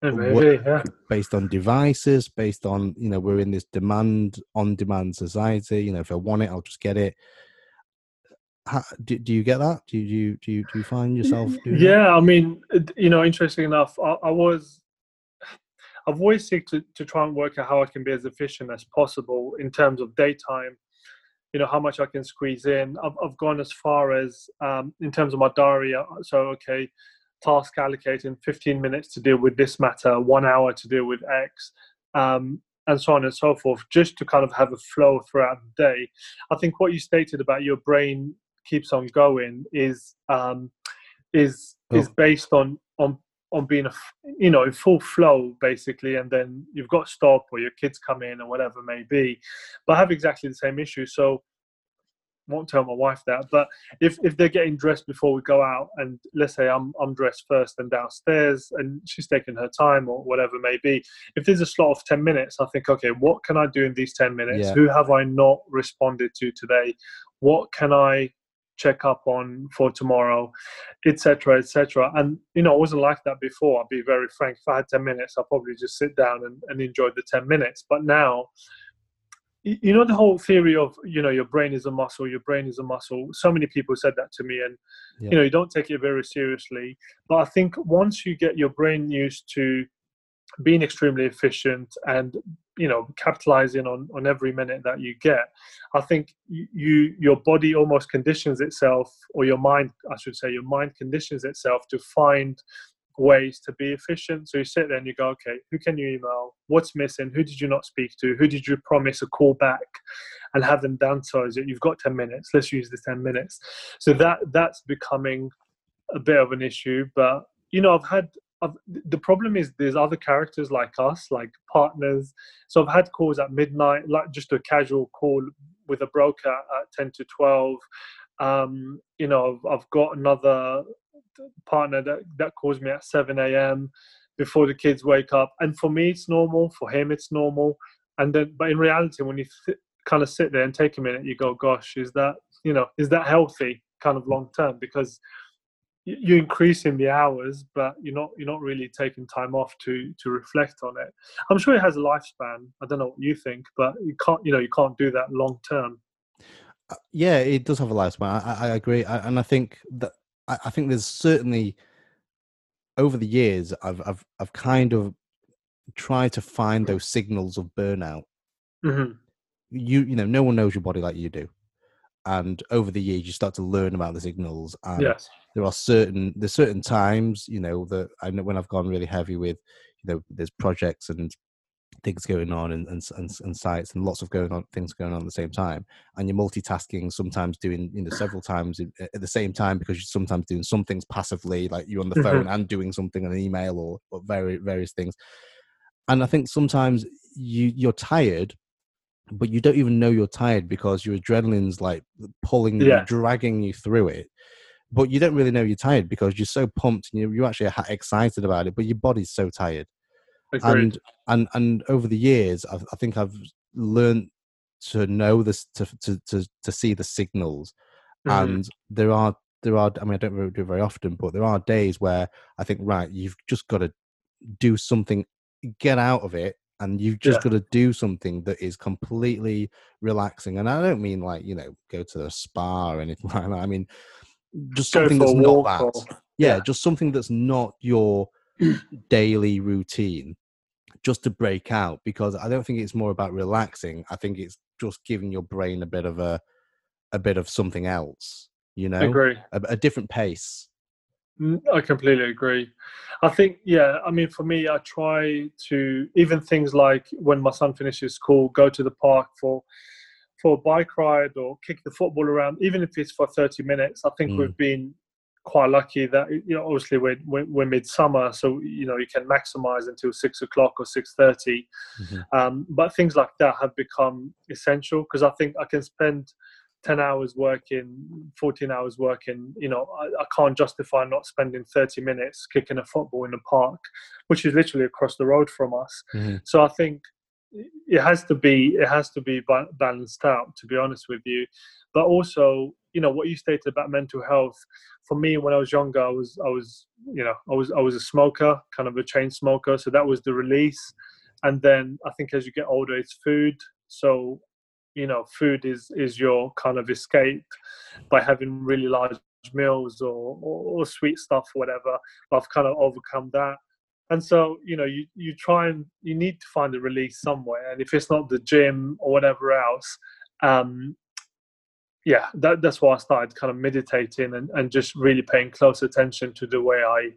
Maybe, yeah. based on devices, based on you know we're in this demand on demand society. You know, if I want it, I'll just get it. How, do, do you get that? Do you do you do you find yourself? yeah, that? I mean, you know, interesting enough, I, I was I've always seek to, to try and work out how I can be as efficient as possible in terms of daytime, you know, how much I can squeeze in. I've, I've gone as far as, um, in terms of my diary, uh, so, okay, task allocating 15 minutes to deal with this matter, one hour to deal with X, um, and so on and so forth, just to kind of have a flow throughout the day. I think what you stated about your brain keeps on going is um, is oh. is based on on on being a you know in full flow basically and then you've got to stop or your kids come in or whatever may be but I have exactly the same issue. So I won't tell my wife that but if if they're getting dressed before we go out and let's say i'm i'm dressed first and downstairs and she's taking her time or whatever may be if there's a slot of 10 minutes i think okay what can i do in these 10 minutes? Yeah. who have i not responded to today? What can i check up on for tomorrow, etc., etc. And you know, it wasn't like that before. I'll be very frank. If I had ten minutes, I'll probably just sit down and, and enjoy the ten minutes. But now, you know, the whole theory of you know your brain is a muscle, your brain is a muscle. So many people said that to me, and yeah. you know, you don't take it very seriously. But I think once you get your brain used to being extremely efficient and you know capitalizing on on every minute that you get i think you your body almost conditions itself or your mind i should say your mind conditions itself to find ways to be efficient. So you sit there and you go okay who can you email? What's missing? Who did you not speak to? Who did you promise a call back? And have them downsize it. You've got 10 minutes. Let's use the 10 minutes. So that that's becoming a bit of an issue but you know i've had the problem is there's other characters like us, like partners. So I've had calls at midnight, like just a casual call with a broker at 10 to 12. Um, you know, I've, I've, got another partner that, that calls me at 7 a.m. before the kids wake up. And for me, it's normal. For him, it's normal. And then, but in reality, when you th- kind of sit there and take a minute, you go, gosh, is that, you know, is that healthy kind of long term? Because you're increasing the hours, but you're not you're not really taking time off to to reflect on it. I'm sure it has a lifespan. I don't know what you think, but you can't you know you can't do that long term. Uh, yeah, it does have a lifespan. I, I agree, I, and I think that I, I, think there's certainly over the years I've I've I've kind of tried to find those signals of burnout. Mm-hmm. You you know no one knows your body like you do and over the years you start to learn about the signals and yes. There are certain there's certain times you know that i know when i've gone really heavy with you know there's projects and things going on and, and, and, and sites and lots of going on things going on at the same time and you're multitasking sometimes doing you know several times at the same time because you're sometimes doing some things passively like you're on the phone mm-hmm. and doing something on an email or, or very various things and i think sometimes you you're tired but you don't even know you're tired because your adrenaline's like pulling yeah. you, dragging you through it. But you don't really know you're tired because you're so pumped and you're, you're actually excited about it, but your body's so tired. Agreed. And and and over the years, I've, I think I've learned to know this to to to, to see the signals. Mm-hmm. And there are there are I mean I don't do it very often, but there are days where I think right, you've just got to do something, get out of it, and you've just yeah. got to do something that is completely relaxing. And I don't mean like you know go to a spa or anything like that. I mean just something that's not that. Or, yeah, yeah, just something that's not your daily routine, just to break out. Because I don't think it's more about relaxing. I think it's just giving your brain a bit of a a bit of something else. You know, agree a, a different pace. Mm, I completely agree. I think, yeah, I mean, for me, I try to even things like when my son finishes school, go to the park for for a bike ride or kick the football around, even if it's for 30 minutes. I think mm. we've been quite lucky that you know obviously we're, we're, we're midsummer so you know you can maximize until six o'clock or 6.30 mm-hmm. um, but things like that have become essential because i think i can spend 10 hours working 14 hours working you know I, I, can't justify not spending 30 minutes kicking a football in the park which is literally across the road from us mm-hmm. so i think it has to be it has to be balanced out to be honest with you. But also you know what you stated about mental health for me when i was younger i was i was you know i was i was a smoker kind of a chain smoker so that was the release. And then i think as you get older it's food. So you know food is is your kind of escape by having really large meals or, or, or sweet stuff or whatever. I've kind of overcome that and so you know you you try and you need to find a release somewhere and if it's not the gym or whatever else um yeah that, that's why i started kind of meditating and, and just really paying close attention to the way i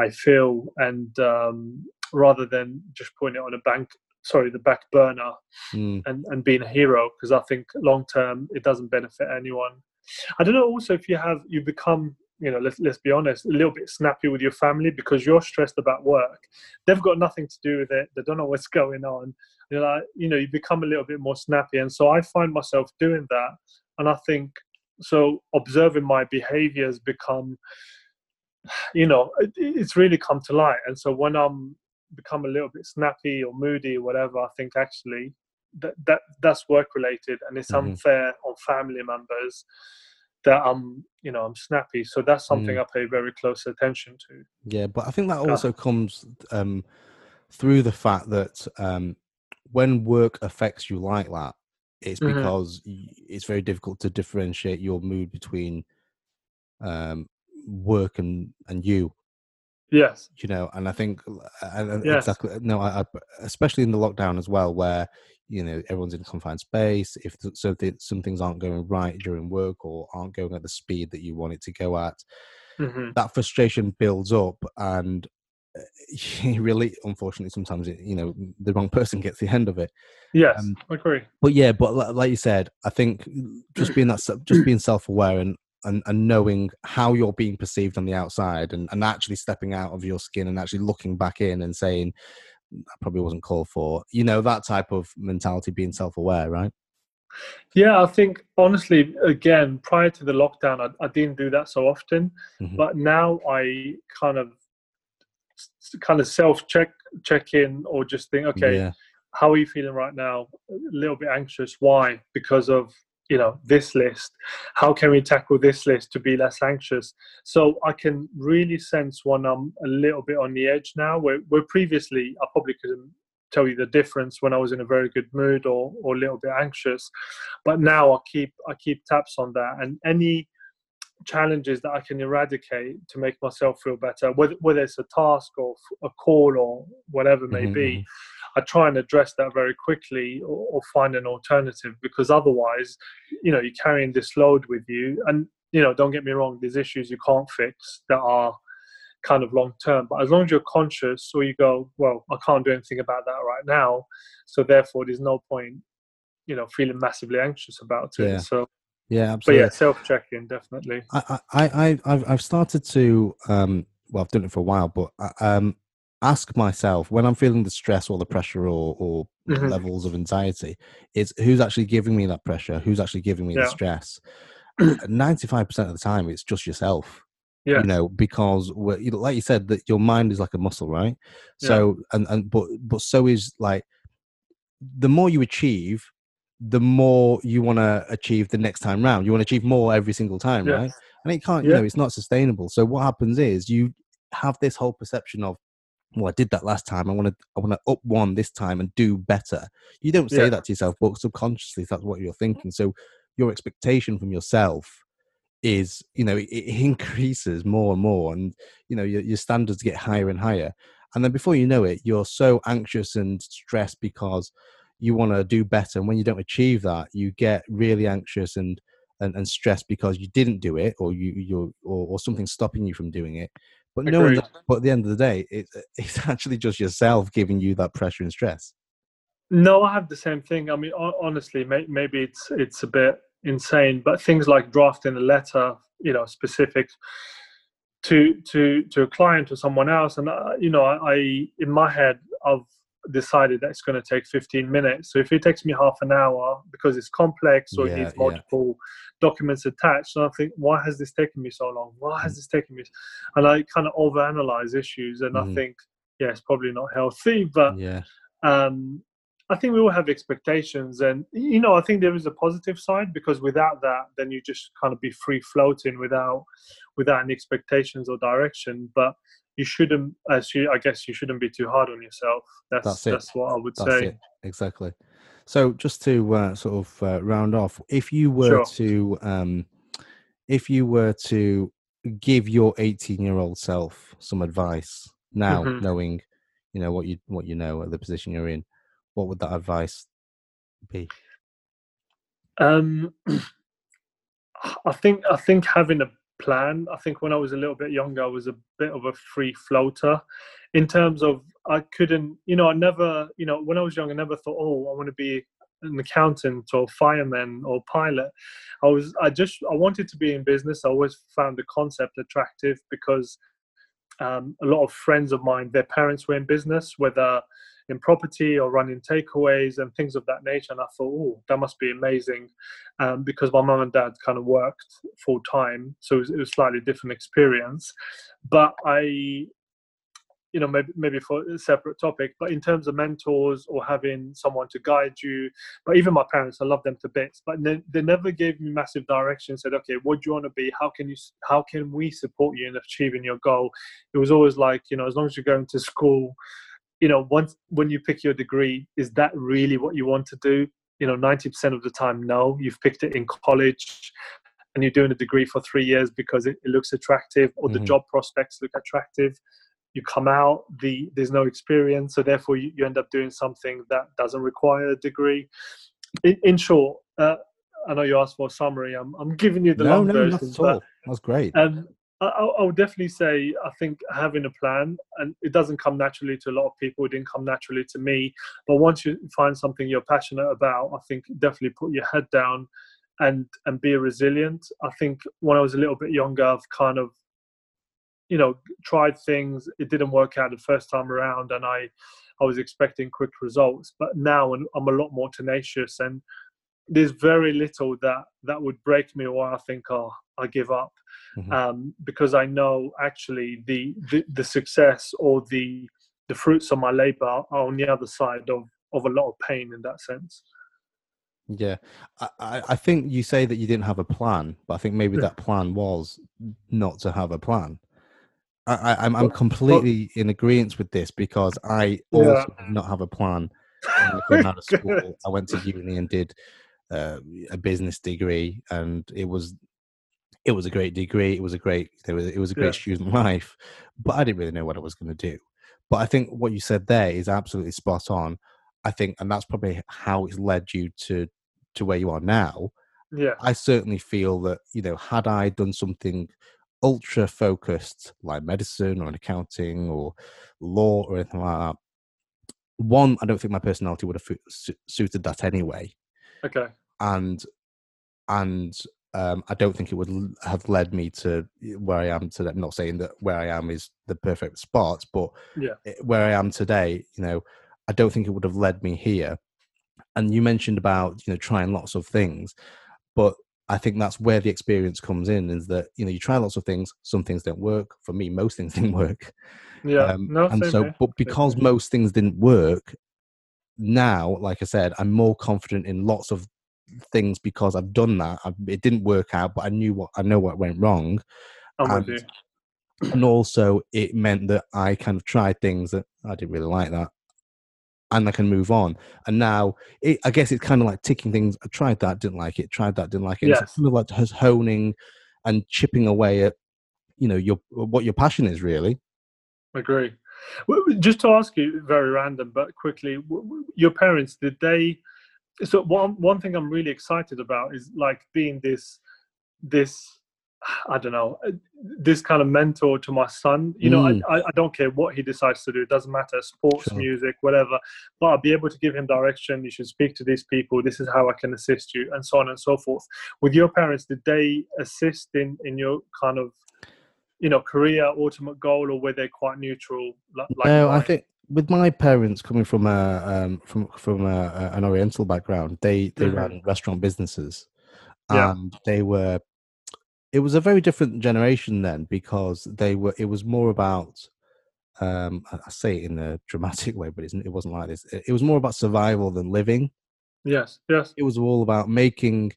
i feel and um rather than just putting it on a bank sorry the back burner mm. and and being a hero because i think long term it doesn't benefit anyone i don't know also if you have you become you know let's, let's be honest a little bit snappy with your family because you're stressed about work. They've got nothing to do with it. They don't know what's going on. You know you know you become a little bit more snappy. And so i find myself doing that. And i think so observing my behaviors become you know it, it's really come to light. And so when i'm become a little bit snappy or moody or whatever, I think actually that, that that's work related and it's mm-hmm. unfair on family members that I'm you know I'm snappy. So that's something mm. I pay very close attention to. Yeah, but I think that also uh, comes um, through the fact that um, when work affects you like that, it's mm-hmm. because it's very difficult to differentiate your mood between um, work and and you Yes. You know, and I think and yes. exactly no, I, I, especially in the lockdown as well, where you know everyone's in a confined space. If so, if some things aren't going right during work or aren't going at the speed that you want it to go at, mm-hmm. that frustration builds up, and really, unfortunately, sometimes it, you know the wrong person gets the end of it. Yes, um, I agree. But yeah, but like you said, I think just being that, just being self-aware and, and and knowing how you're being perceived on the outside, and and actually stepping out of your skin and actually looking back in and saying that probably wasn't called for. You know that type of mentality, being self-aware, right? Yeah, I think honestly, again, prior to the lockdown, I, I didn't do that so often, mm-hmm. but now I kind of kind of self check check in or just think okay yeah. how are you feeling right now a little bit anxious why because of you know this list how can we tackle this list to be less anxious so i can really sense when i'm a little bit on the edge now where, where previously i probably couldn't tell you the difference when i was in a very good mood or, or a little bit anxious but now i keep i keep taps on that and any challenges that I can eradicate to make myself feel better, whether, whether it's a task or a call or whatever may mm-hmm. be. I try and address that very quickly or, or, find an alternative because otherwise, you know, you're carrying this load with you. And, you know, don't get me wrong, there's issues you can't fix that are kind of long term. But as long as you're conscious or you go, well, I can't do anything about that right now. So therefore, there's no point, you know, feeling massively anxious about it. Yeah. So, yeah, absolutely. But yeah, self checking definitely. I, I, I, I've, I've started to, um, well, I've done it for a while, but uh, um, ask myself when I'm feeling the stress or the pressure or, or mm-hmm. levels of anxiety, is who's actually giving me that pressure? Who's actually giving me yeah. the stress? Ninety-five percent of the time, it's just yourself. Yeah. You know, because like you said, that your mind is like a muscle, right? So, yeah. and and but but so is like the more you achieve, the more you want to achieve the next time round. You want to achieve more every single time, yes. right? And it can't, yeah. you know, it's not sustainable. So what happens is you have this whole perception of, well, I did that last time. I want to, I want to up one this time and do better. You don't say yeah. that to yourself, but subconsciously that's what you're thinking. So your expectation from yourself is, you know, it, it increases more and more, and you know your, your standards get higher and higher. And then before you know it, you're so anxious and stressed because you want to do better and when you don't achieve that you get really anxious and and, and stressed because you didn't do it or you you or, or something's stopping you from doing it but no one but at the end of the day it, it's actually just yourself giving you that pressure and stress. No i have the same thing. I mean honestly maybe it's it's a bit insane but things like drafting a letter you know specific to to to a client or someone else and uh, you know I, I in my head i've decided that it's going to take 15 minutes. So if it takes me half an hour because it's complex or yeah, it needs multiple yeah. documents attached, and I think, why has this taken me so long? Why has mm. this taken me? And I kind of overanalyze issues, and mm. I think, yeah, it's probably not healthy, but yeah. Um, I think we all have expectations, and you know, I think there is a positive side because without that, then you just kind of be free floating without without any expectations or direction. But you shouldn't as you i guess you shouldn't be too hard on yourself that's that's, that's what i would that's say it. exactly so just to uh, sort of uh, round off if you were sure. to um, if you were to give your 18 year old self some advice now mm-hmm. knowing you know what you what you know at the position you're in what would that advice be um i think i think having a plan. I think when I was a little bit younger, I was a bit of a free floater in terms of I couldn't, you know, I never, you know, when I was young, I never thought, oh, I want to be an accountant or fireman or pilot. I was, I just, I wanted to be in business. I always found the concept attractive because um, a lot of friends of mine, their parents were in business, whether in property or running takeaways and things of that nature. And I thought, oh, that must be amazing um, because my mum and dad kind of worked full time. So it was, it was, slightly different experience. But I, you know, maybe, maybe for a separate topic, but in terms of mentors or having someone to guide you, but even my parents, I love them to bits, but they, they never gave me massive direction. Said, okay, what do you want to be? How can you? How can we support you in achieving your goal? It was always like, you know, as long as you're going to school, you know once when you pick your degree is that really what you want to do? You know 90% of the time no. You've picked it in college and you're doing a degree for three years because it, it looks attractive or mm-hmm. the job prospects look attractive. You come out the there's no experience so therefore you, you end up doing something that doesn't require a degree. In, in short uh, i know you asked for a summary. I'm, I'm giving you the no, long no, version not at all. that's great. Um, I, I would definitely say I think having a plan, and it doesn't come naturally to a lot of people. It didn't come naturally to me. But once you find something you're passionate about, I think definitely put your head down and and be resilient. I think when I was a little bit younger, I've kind of you know tried things it didn't work out the first time around and i i was expecting quick results but now i'm a lot more tenacious and there's very little that that would break me or i think oh, i give up mm-hmm. um, because i know actually the, the the success or the the fruits of my labor are on the other side of of a lot of pain in that sense yeah, I, I think you say that you didn't have a plan, but I think maybe that plan was not to have a plan. I, am I'm, I'm completely in agreement with this because I also yeah. did not have a plan. I came out of school. I went to uni and did uh, a business degree, and it was it was a great degree. It was a great it was it was a great yeah. student life, but I didn't really know what I was going to do. But I think what you said there is absolutely spot on. I think, and that's probably how it's led you to to where you are now. Yeah, I certainly feel that you know, had I done something ultra focused like medicine or an accounting or law or anything like that one i don't think my personality would have su- suited that anyway okay. and and um, i don't think it would have led me to where i am today. I'm not saying that where i am is the perfect spot but yeah. where i am today you know i don't think it would have led me here. And you mentioned about you know trying lots of things but I think that's where the experience comes in is that you know you try lots of things, some things don't work. For me, most things didn't work. Yeah, um, no, and so, but because most things didn't work, now, like I said, I'm more confident in lots of things because I've done that. I, it didn't work out, but I knew what I know what went wrong. Oh, I'm and. And also, it meant that I kind of tried things that I didn't really like that, and I can move on. And now, it, I guess it's kind of like ticking things. I tried that, didn't like it. Tried that, didn't like it. Yes. It's kind of like honing and chipping away at, you know, your what your passion is really. Agree. Just to ask you, very random, but quickly, your parents did they? So one one thing I'm really excited about is like being this this I don't know, uh, this kind of mentor to my son. You know, mm. I, I don't care what he decides to do. It doesn't matter, sports, sure. music, whatever. But I'll be able to give him direction. You should speak to these people. This is how I can assist you, and so on and so forth. With your parents, did they assist in in your kind of, you know, career ultimate goal, or were they quite neutral? Like no, I think with my parents coming from a um, from from a, an Oriental background, they they mm-hmm. ran restaurant businesses, yeah. and they were it was a very different generation then because they were it was more about um i say it in a dramatic way but it wasn't like this it was more about survival than living yes yes it was all about making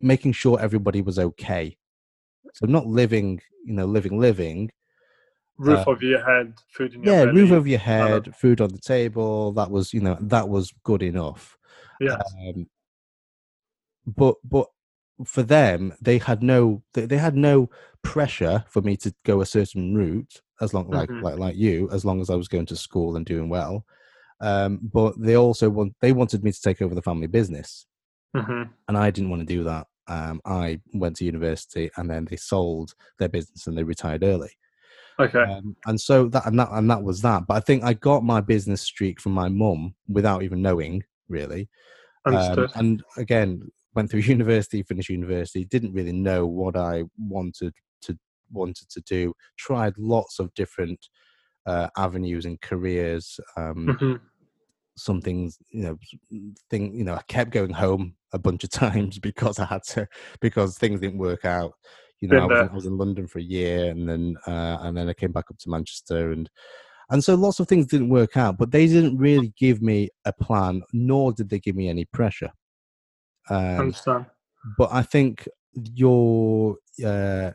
making sure everybody was okay so not living you know living living roof uh, over your head food in your yeah belly. roof over your head food on the table that was you know that was good enough yeah um, but but for them, they had no they, they had no pressure for me to go a certain route as long like mm-hmm. like like you as long as I was going to school and doing well. Um, but they also want they wanted me to take over the family business, mm-hmm. and I didn't want to do that. Um, I went to university and then they sold their business and they retired early. Okay. Um, and so that and that and that was that. But I think I got my business streak from my mum without even knowing really. Um, and again, went through university, finished university, didn't really know what I wanted to wanted to do. Tried lots of different uh, avenues and careers. Um, mm-hmm. Some things, you know, thing, you know, I kept going home a bunch of times because I had to because things didn't work out. You know, I was, I was, in London for a year, and then uh, and then I came back up to Manchester, and and so lots of things didn't work out. But they didn't really give me a plan, nor did they give me any pressure. Um, Understand. But I think your uh,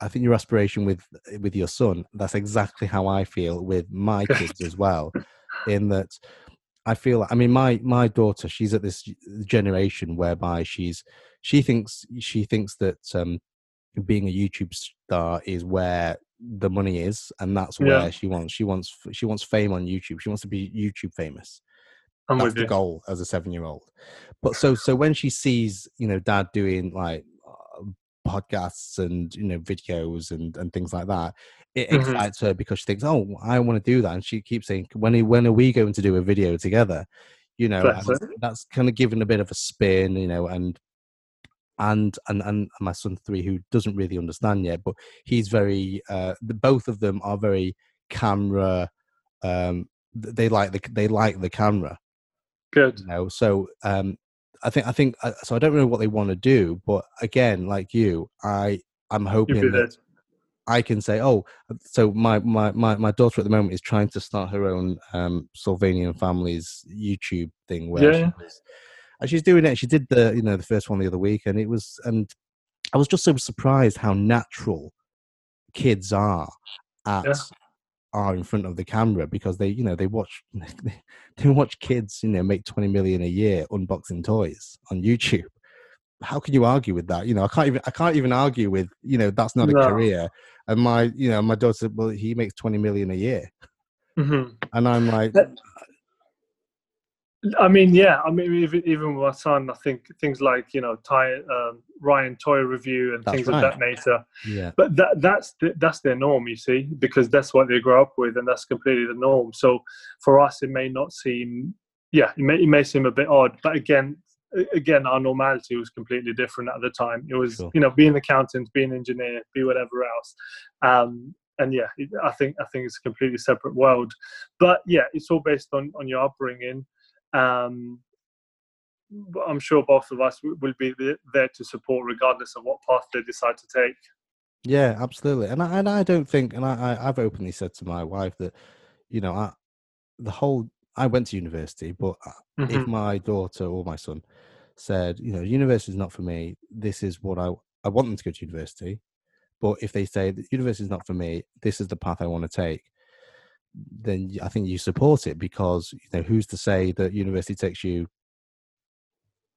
I think your aspiration with with your son that's exactly how I feel with my kids as well. In that, I feel I mean my my daughter she's at this generation whereby she's she thinks she thinks that um, being a YouTube star is where the money is, and that's where yeah. she wants. She wants. She wants fame on YouTube. She wants to be YouTube famous. I'm that's the you. goal as a seven-year-old. But so so when she sees you know dad doing like uh, podcasts and you know videos and and things like that, it mm-hmm. excites her because she thinks, oh, I want to do that, and she keeps saying, when when are we going to do a video together? You know, that's kind of given a bit of a spin, you know, and and and and my son three who doesn't really understand yet but he's very uh the, both of them are very camera um they like the they like the camera good you know so um i think i think uh, so i don't know what they want to do but again like you i i'm hoping that I can say, oh, so my, my, my, my daughter at the moment is trying to start her own um, Sylvanian families YouTube thing where yeah. she's, and she's doing it. She did the you know the first one the other week, and it was and I was just so surprised how natural kids are at yeah. are in front of the camera because they you know they watch they watch kids you know make 20 million a year unboxing toys on YouTube how can you argue with that you know i can't even i can't even argue with you know that's not a career and my you know my daughter said well he makes 20 million a year mm-hmm. and i'm like I mean, yeah. I mean, even even with my son, I think things like you know, Ty, um, Ryan toy review and that's things right. of that nature. Yeah. But that that's the, that's their norm, you see, because that's what they grow up with, and that's completely the norm. So for us, it may not seem, yeah, it may it may seem a bit odd, but again, again, our normality was completely different at the time. It was sure. you know, being an accountant, being an engineer, be whatever else. Um, and yeah, I think I think it's a completely separate world. But yeah, it's all based on on your upbringing um, I'm sure both of us will be there to support, regardless of what path they decide to take. Yeah, absolutely. And I, and I don't think, and I, I've openly said to my wife that, you know, I, the whole, I went to university, but uh, mm-hmm. if my daughter or my son said, you know, university is not for me, this is what I, I want them to go to university. But if they say that university is not for me, this is the path I want to take, then I think you support it because you know who's to say that university takes you,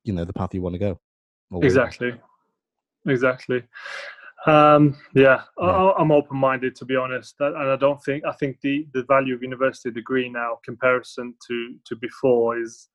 you know, the path you want to go. Exactly, exactly. Um, yeah, yeah. I, am open-minded to be honest, and I don't think I think the the value of university degree now, comparison to to before, is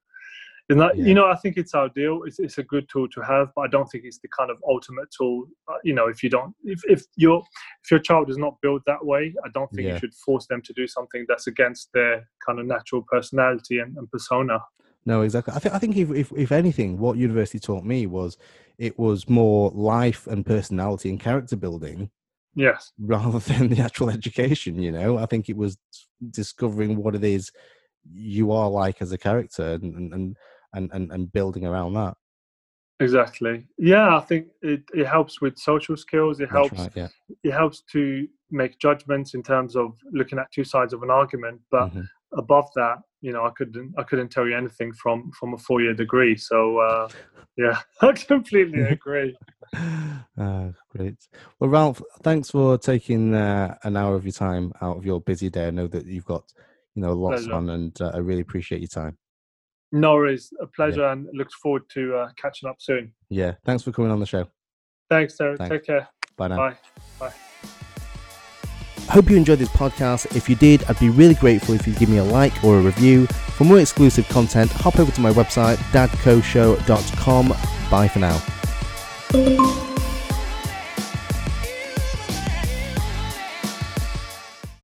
is not, yeah. you know, I think it's ideal. It's, it's a good tool to have, but I don't think it's the kind of ultimate tool. Uh, you know, if you don't, if, if your if your child is not built that way, I don't think yeah. you should force them to do something that's against their kind of natural personality and, and persona. No, exactly. I think I think if, if if anything, what university taught me was it was more life and personality and character building. Yes. Rather than the actual education, you know, I think it was discovering what it is you are like as a character and and and, and, and building around that. Exactly. Yeah, I think it, it helps with social skills. It helps. Right, yeah. It helps to make judgments in terms of looking at two sides of an argument. But mm-hmm. above that, you know, I couldn't I couldn't tell you anything from from a four year degree. So uh, yeah, I completely agree. uh, great. Well, Ralph, thanks for taking uh, an hour of your time out of your busy day. I know that you've got you know lots Pleasure. on, and uh, I really appreciate your time. No worries. A pleasure yeah. and look forward to uh, catching up soon. Yeah. Thanks for coming on the show. Thanks, Sarah. Thanks. Take care. Bye now. Bye. Bye. Hope you enjoyed this podcast. If you did, I'd be really grateful if you give me a like or a review. For more exclusive content, hop over to my website, dadcoshow.com. Bye for now.